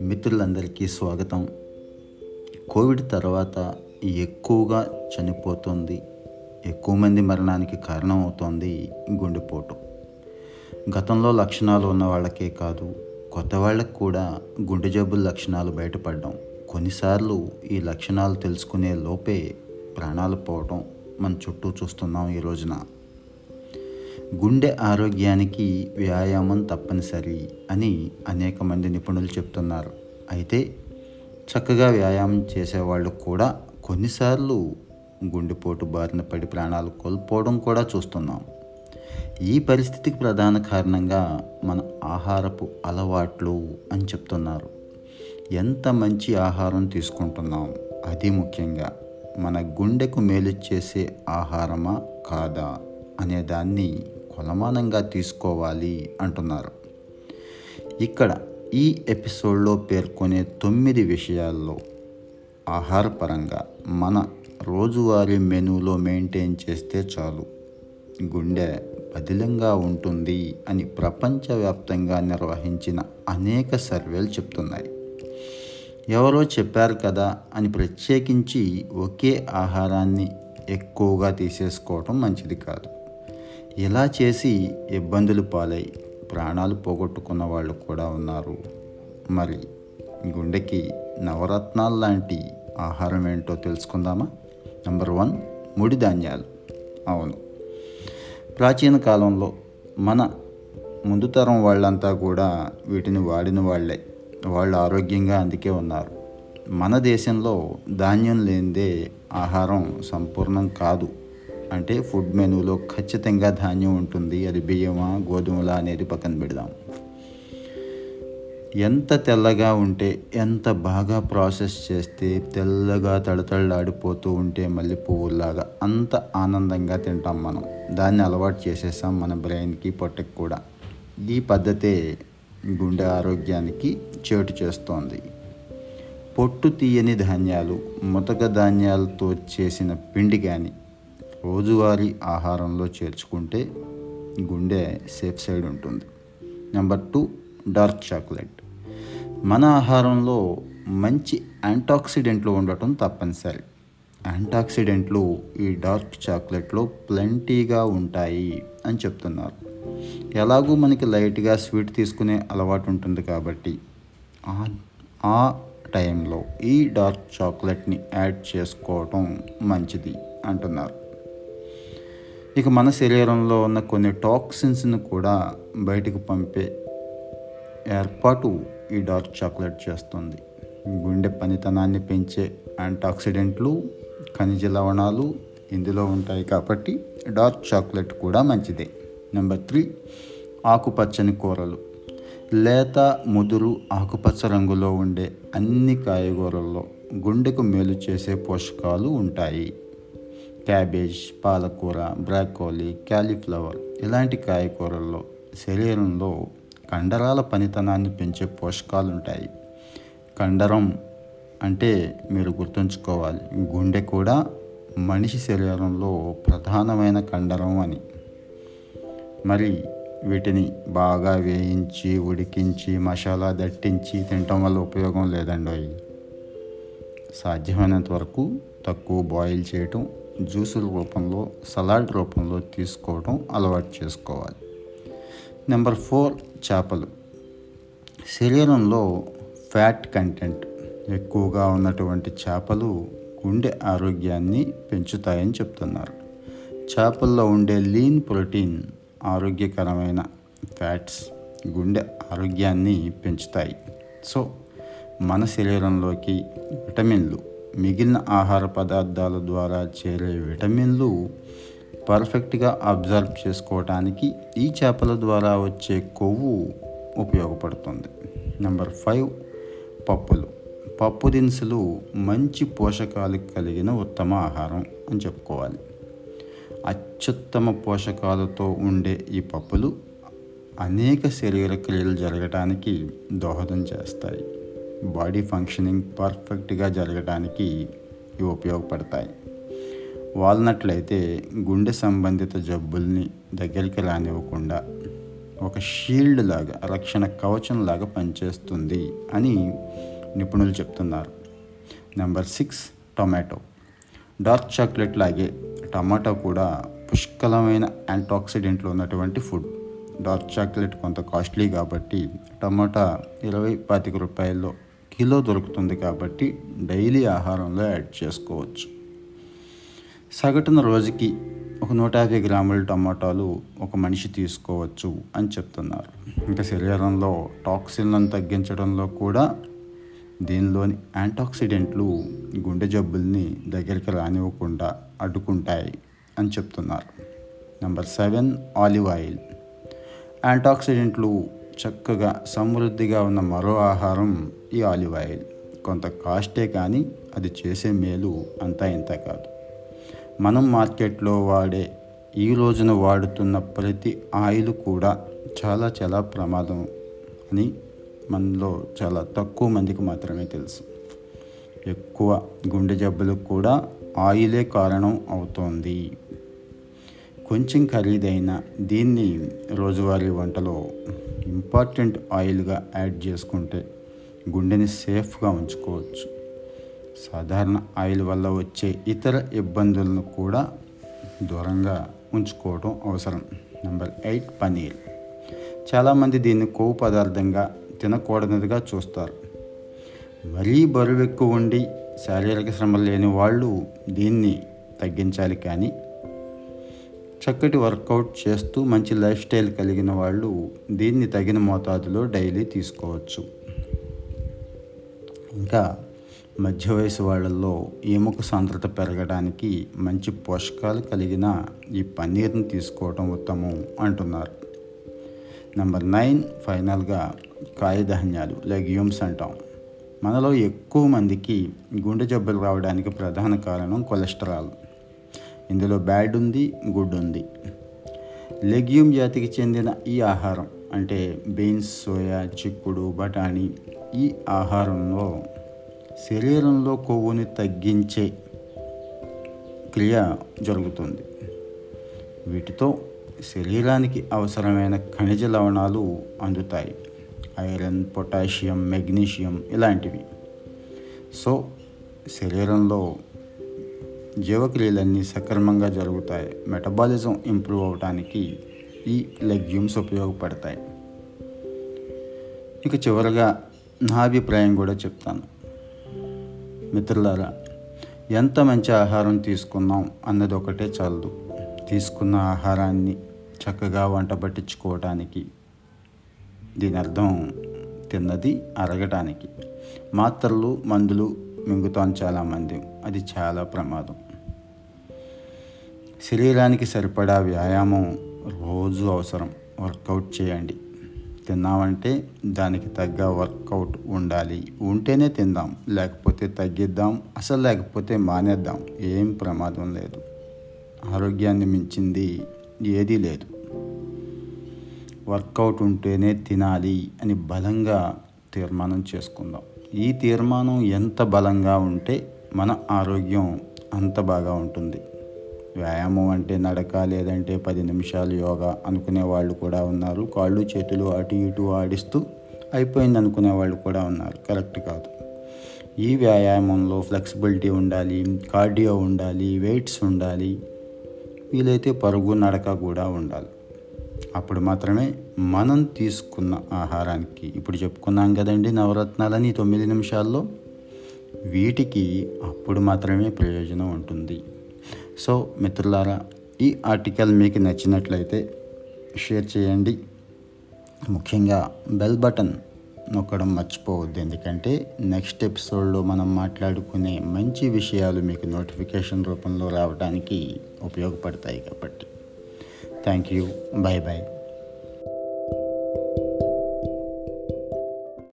మిత్రులందరికీ స్వాగతం. కోవిడ్ తర్వాత ఎక్కువగా చనిపోతుంది. ఎక్కువ మంది మరణానికి కారణం అవుతోంది గుండెపోటు. గతంలో లక్షణాలు ఉన్న వాళ్ళకే కాదు కొత్త వాళ్ళకి కూడా గుండె జబ్బుల లక్షణాలు బయటపడడం. కొన్నిసార్లు ఈ లక్షణాలు తెలుసుకునే లోపే ప్రాణాలు పోవడం మన చుట్టూ చూస్తున్నాం ఈ రోజున. గుండె ఆరోగ్యానికి వ్యాయామం తప్పనిసరి అని అనేక మంది నిపుణులు చెప్తున్నారు. అయితే చక్కగా వ్యాయామం చేసేవాళ్ళు కూడా కొన్నిసార్లు గుండెపోటు బారిన పడి ప్రాణాలు కోల్పోవడం కూడా చూస్తున్నాం. ఈ పరిస్థితికి ప్రధాన కారణంగా మన ఆహారపు అలవాట్లు అని చెప్తున్నారు. ఎంత మంచి ఆహారం తీసుకుంటున్నాం? అది ముఖ్యంగా మన గుండెకు మేలు చేసే ఆహారమా కాదా? అనే దాన్ని కొలమానంగా తీసుకోవాలి అంటున్నారు. ఇక్కడ ఈ ఎపిసోడ్లో పేర్కొనే తొమ్మిది విషయాల్లో ఆహారపరంగా మన రోజువారీ మెనూలో మెయింటైన్ చేస్తే చాలు. గుండె బదిలంగా ఉంటుంది అని ప్రపంచవ్యాప్తంగా నిర్వహించిన అనేక సర్వేలు చెప్తున్నాయి. ఎవరో చెప్పారు కదా అని ప్రత్యేకించి ఒకే ఆహారాన్ని ఎక్కువగా తీసేసుకోవటం మంచిది కాదు. ఇలా చేసి ఇబ్బందులు పాలై ప్రాణాలు పోగొట్టుకున్న వాళ్ళు కూడా ఉన్నారు. మరి గుండెకి నవరత్నాలు లాంటి ఆహారం ఏంటో తెలుసుకుందామా? నెంబర్ వన్ ముడి ధాన్యాలు. అవును. ప్రాచీన కాలంలో మన ముందు తరం వాళ్ళంతా కూడా వీటిని వాడిన వాళ్ళే. వాళ్ళు ఆరోగ్యంగా అందుకే ఉన్నారు. మన దేశంలో ధాన్యం లేనిదే ఆహారం సంపూర్ణం కాదు. అంటే ఫుడ్ మెనూలో ఖచ్చితంగా ధాన్యం ఉంటుంది. అది బియ్యమా గోధుమలా అనేది పక్కన పెడదాం. ఎంత తెల్లగా ఉంటే ఎంత బాగా ప్రాసెస్ చేస్తే తెల్లగా తడతళ్ళాడిపోతూ ఉంటే మళ్ళీ పువ్వులాగా అంత ఆనందంగా తింటాం మనం. దాన్ని అలవాటు చేసేసాం మన బ్రెయిన్కి పొట్టకి కూడా. ఈ పద్ధతే గుండె ఆరోగ్యానికి చేటు చేస్తోంది. పొట్టు తీయని ధాన్యాలు ముతక ధాన్యాలతో చేసిన పిండి కానీ రోజువారీ ఆహారంలో చేర్చుకుంటే గుండె సేఫ్ సైడ్ ఉంటుంది. Number two dark chocolate. మన ఆహారంలో మంచి యాంటాక్సిడెంట్లు ఉండటం తప్పనిసరి. యాంటాక్సిడెంట్లు ఈ డార్క్ చాక్లెట్లో ప్లెంటీగా ఉంటాయి అని చెప్తున్నారు. ఎలాగూ మనకి లైట్గా స్వీట్ తీసుకునే అలవాటు ఉంటుంది కాబట్టి ఆ టైంలో ఈ డార్క్ చాక్లెట్ని యాడ్ చేసుకోవటం మంచిది అంటున్నారు. ఇక మన శరీరంలో ఉన్న కొన్ని టాక్సిన్స్ను కూడా బయటకు పంపే ఏర్పాటు ఈ డార్క్ చాక్లెట్ చేస్తుంది. గుండె పనితనాన్ని పెంచే యాంటాక్సిడెంట్లు ఖనిజ లవణాలు ఇందులో ఉంటాయి కాబట్టి డార్క్ చాక్లెట్ కూడా మంచిదే. నెంబర్ త్రీ ఆకుపచ్చని కూరలు. లేత ముదురు ఆకుపచ్చ రంగులో ఉండే అన్ని కాయగూరల్లో గుండెకు మేలు చేసే పోషకాలు ఉంటాయి. క్యాబేజ్ పాలకూర బ్రాకోలీ క్యాలీఫ్లవర్ ఇలాంటి కాయకూరల్లో శరీరంలో కండరాల పనితనాన్ని పెంచే పోషకాలు ఉంటాయి కండరం అంటే మీరు గుర్తుంచుకోవాలి గుండె కూడా మనిషి శరీరంలో ప్రధానమైన కండరం అని. మరి వీటిని బాగా వేయించి ఉడికించి మసాలా దట్టించి తినటం వల్ల ఉపయోగం లేదండి సాధ్యమైనంత వరకు తక్కువ బాయిల్ చేయటం జ్యూసుల రూపంలో సలాడ్ రూపంలో తీసుకోవడం అలవాటు చేసుకోవాలి. నెంబర్ ఫోర్ చేపలు. శరీరంలో ఫ్యాట్ కంటెంట్. ఎక్కువగా ఉన్నటువంటి చేపలు గుండె ఆరోగ్యాన్ని పెంచుతాయని చెప్తున్నారు. చేపల్లో ఉండే లీన్ ప్రోటీన్ ఆరోగ్యకరమైన ఫ్యాట్స్ గుండె ఆరోగ్యాన్ని పెంచుతాయి. సో మన శరీరంలోకి విటమిన్లు మిగిలిన ఆహార పదార్థాల ద్వారా చేరే విటమిన్లు పర్ఫెక్ట్గా అబ్జర్వ్ చేసుకోవటానికి ఈ చేపల ద్వారా వచ్చే కొవ్వు ఉపయోగపడుతుంది. నెంబర్ ఫైవ్ పప్పులు. పప్పు దినుసులు మంచి పోషకాలు కలిగిన ఉత్తమ ఆహారం అని చెప్పుకోవాలి. అత్యుత్తమ పోషకాలతో ఉండే ఈ పప్పులు అనేక శరీర క్రియలు జరగటానికి దోహదం చేస్తాయి. బాడీ ఫంక్షనింగ్ పర్ఫెక్ట్గా జరగడానికి ఇవి ఉపయోగపడతాయి. వాల్నట్లు అయితే గుండె సంబంధిత జబ్బుల్ని దగ్గరికి రానివ్వకుండా ఒక షీల్డ్ లాగా రక్షణ కవచం లాగా పనిచేస్తుంది అని నిపుణులు చెప్తున్నారు. Number six tomato. Dark chocolate లాగే టమాటో కూడా పుష్కలమైన యాంటాక్సిడెంట్లు ఉన్నటువంటి ఫుడ్. డార్క్ చాక్లెట్ కొంత కాస్ట్లీ కాబట్టి టమాటా ఇరవై పాతిక రూపాయల్లో కిలో దొరుకుతుంది కాబట్టి డైలీ ఆహారంలో యాడ్ చేసుకోవచ్చు. సగటున రోజుకి ఒక నూట యాభై గ్రాముల టమాటాలు ఒక మనిషి తీసుకోవచ్చు అని చెప్తున్నారు. ఇంకా శరీరంలో టాక్సిన్లను తగ్గించడంలో కూడా దీనిలోని యాంటాక్సిడెంట్లు గుండె జబ్బుల్ని దగ్గరికి రానివ్వకుండా అడ్డుకుంటాయి అని చెప్తున్నారు. Number seven olive oil. యాంటాక్సిడెంట్లు చక్కగా సమృద్ధిగా ఉన్న మరో ఆహారం ఈ ఆలివ్ ఆయిల్. కొంత కాస్టే కానీ అది చేసే మేలు అంతా ఇంత కాదు. మనం మార్కెట్లో వాడే ఈ రోజున వాడుతున్న ప్రతి ఆయిల్ కూడా చాలా చాలా ప్రమాదం అని మనలో చాలా తక్కువ మందికి మాత్రమే తెలుసు. ఎక్కువ గుండె జబ్బులకు కూడా ఆయిలే కారణం అవుతోంది. కొంచెం ఖరీదైన దీన్ని రోజువారీ వంటలో ఇంపార్టెంట్ ఆయిల్గా యాడ్ చేసుకుంటే గుండెని సేఫ్గా ఉంచుకోవచ్చు. సాధారణ ఆయిల్ వల్ల వచ్చే ఇతర ఇబ్బందులను కూడా దూరంగా ఉంచుకోవడం అవసరం. Number eight paneer. చాలామంది దీన్ని కొవ్వు పదార్థంగా తినకూడనిదిగా చూస్తారు. మరీ బరువు ఎక్కువ ఉండి శారీరక శ్రమ లేని వాళ్ళు దీన్ని తగ్గించాలి కానీ చక్కటి వర్కౌట్ చేస్తూ మంచి లైఫ్ స్టైల్ కలిగిన వాళ్ళు దీన్ని తగిన మోతాదులో డైలీ తీసుకోవచ్చు. ఇంకా మధ్య వయసు వాళ్ళల్లో ఎముక సాంద్రత పెరగడానికి మంచి పోషకాలు కలిగిన ఈ పన్నీర్ని తీసుకోవటం ఉత్తమం అంటున్నారు. నెంబర్ నైన్ ఫైనల్గా కాయధాన్యాలు లెగ్యూమ్స్ అంటాం. మనలో ఎక్కువ మందికి గుండె జబ్బులు రావడానికి ప్రధాన కారణం కొలెస్ట్రాల్. ఇందులో బ్యాడ్ ఉంది గుడ్ ఉంది. లెగ్యూమ్ జాతికి చెందిన ఈ ఆహారం అంటే బీన్స్ సోయా చిక్కుడు బఠానీ ఈ ఆహారంలో శరీరంలో కొవ్వుని తగ్గించే క్రియ జరుగుతుంది. వీటితో శరీరానికి అవసరమైన ఖనిజ లవణాలు అందుతాయి. ఐరన్ పొటాషియం మెగ్నీషియం ఇలాంటివి. సో శరీరంలో జీవక్రియలన్నీ సక్రమంగా జరుగుతాయి. మెటబాలిజం ఇంప్రూవ్ అవడానికి ఈ లెగ్యూమ్స్ ఉపయోగపడతాయి. ఇక చివరగా నా అభిప్రాయం కూడా చెప్తాను. మిత్రులారా ఎంత మంచి ఆహారం తీసుకున్నాం అన్నది ఒకటే చాలదు. తీసుకున్న ఆహారాన్ని చక్కగా వంట పట్టించుకోవటానికి దీని అర్థం తిన్నది అరగటానికి. మాత్రలు మందులు మింగుతాం చాలామంది. అది చాలా ప్రమాదం. శరీరానికి సరిపడా వ్యాయామం రోజు అవసరం. వర్కౌట్ చేయండి. తిన్నామంటే దానికి తగ్గ వర్కౌట్ ఉండాలి. ఉంటేనే తిందాం. లేకపోతే తగ్గిద్దాం. అసలు లేకపోతే మానేద్దాం. ఏం ప్రమాదం లేదు. ఆరోగ్యాన్ని మించింది ఏదీ లేదు. వర్కౌట్ ఉంటేనే తినాలి అని బలంగా తీర్మానం చేసుకుందాం. ఈ తీర్మానం ఎంత బలంగా ఉంటే మన ఆరోగ్యం అంత బాగా ఉంటుంది. వ్యాయామం అంటే నడక లేదంటే పది నిమిషాలు యోగా అనుకునే వాళ్ళు కూడా ఉన్నారు. కాళ్ళు చేతులు అటు ఇటు ఆడిస్తూ అయిపోయింది అనుకునే వాళ్ళు కూడా ఉన్నారు. కరెక్ట్ కాదు. ఈ వ్యాయామంలో ఫ్లెక్సిబిలిటీ ఉండాలి కార్డియో ఉండాలి వెయిట్స్ ఉండాలి వీలైతే పరుగు నడక కూడా ఉండాలి. అప్పుడు మాత్రమే మనం తీసుకున్న ఆహారానికి ఇప్పుడు చెప్పుకున్నాం కదండి నవరత్నాలని తొమ్మిది నిమిషాల్లో వీటికి అప్పుడు మాత్రమే ప్రయోజనం ఉంటుంది. సో మిత్రులారా ఈ ఆర్టికల్ మీకు నచ్చినట్లయితే షేర్ చేయండి. ముఖ్యంగా బెల్ బటన్ నొక్కడం మర్చిపోవద్దు. ఎందుకంటే నెక్స్ట్ ఎపిసోడ్లో మనం మాట్లాడుకునే మంచి విషయాలు మీకు నోటిఫికేషన్ రూపంలో రావడానికి ఉపయోగపడతాయి కాబట్టి. Thank you. Bye bye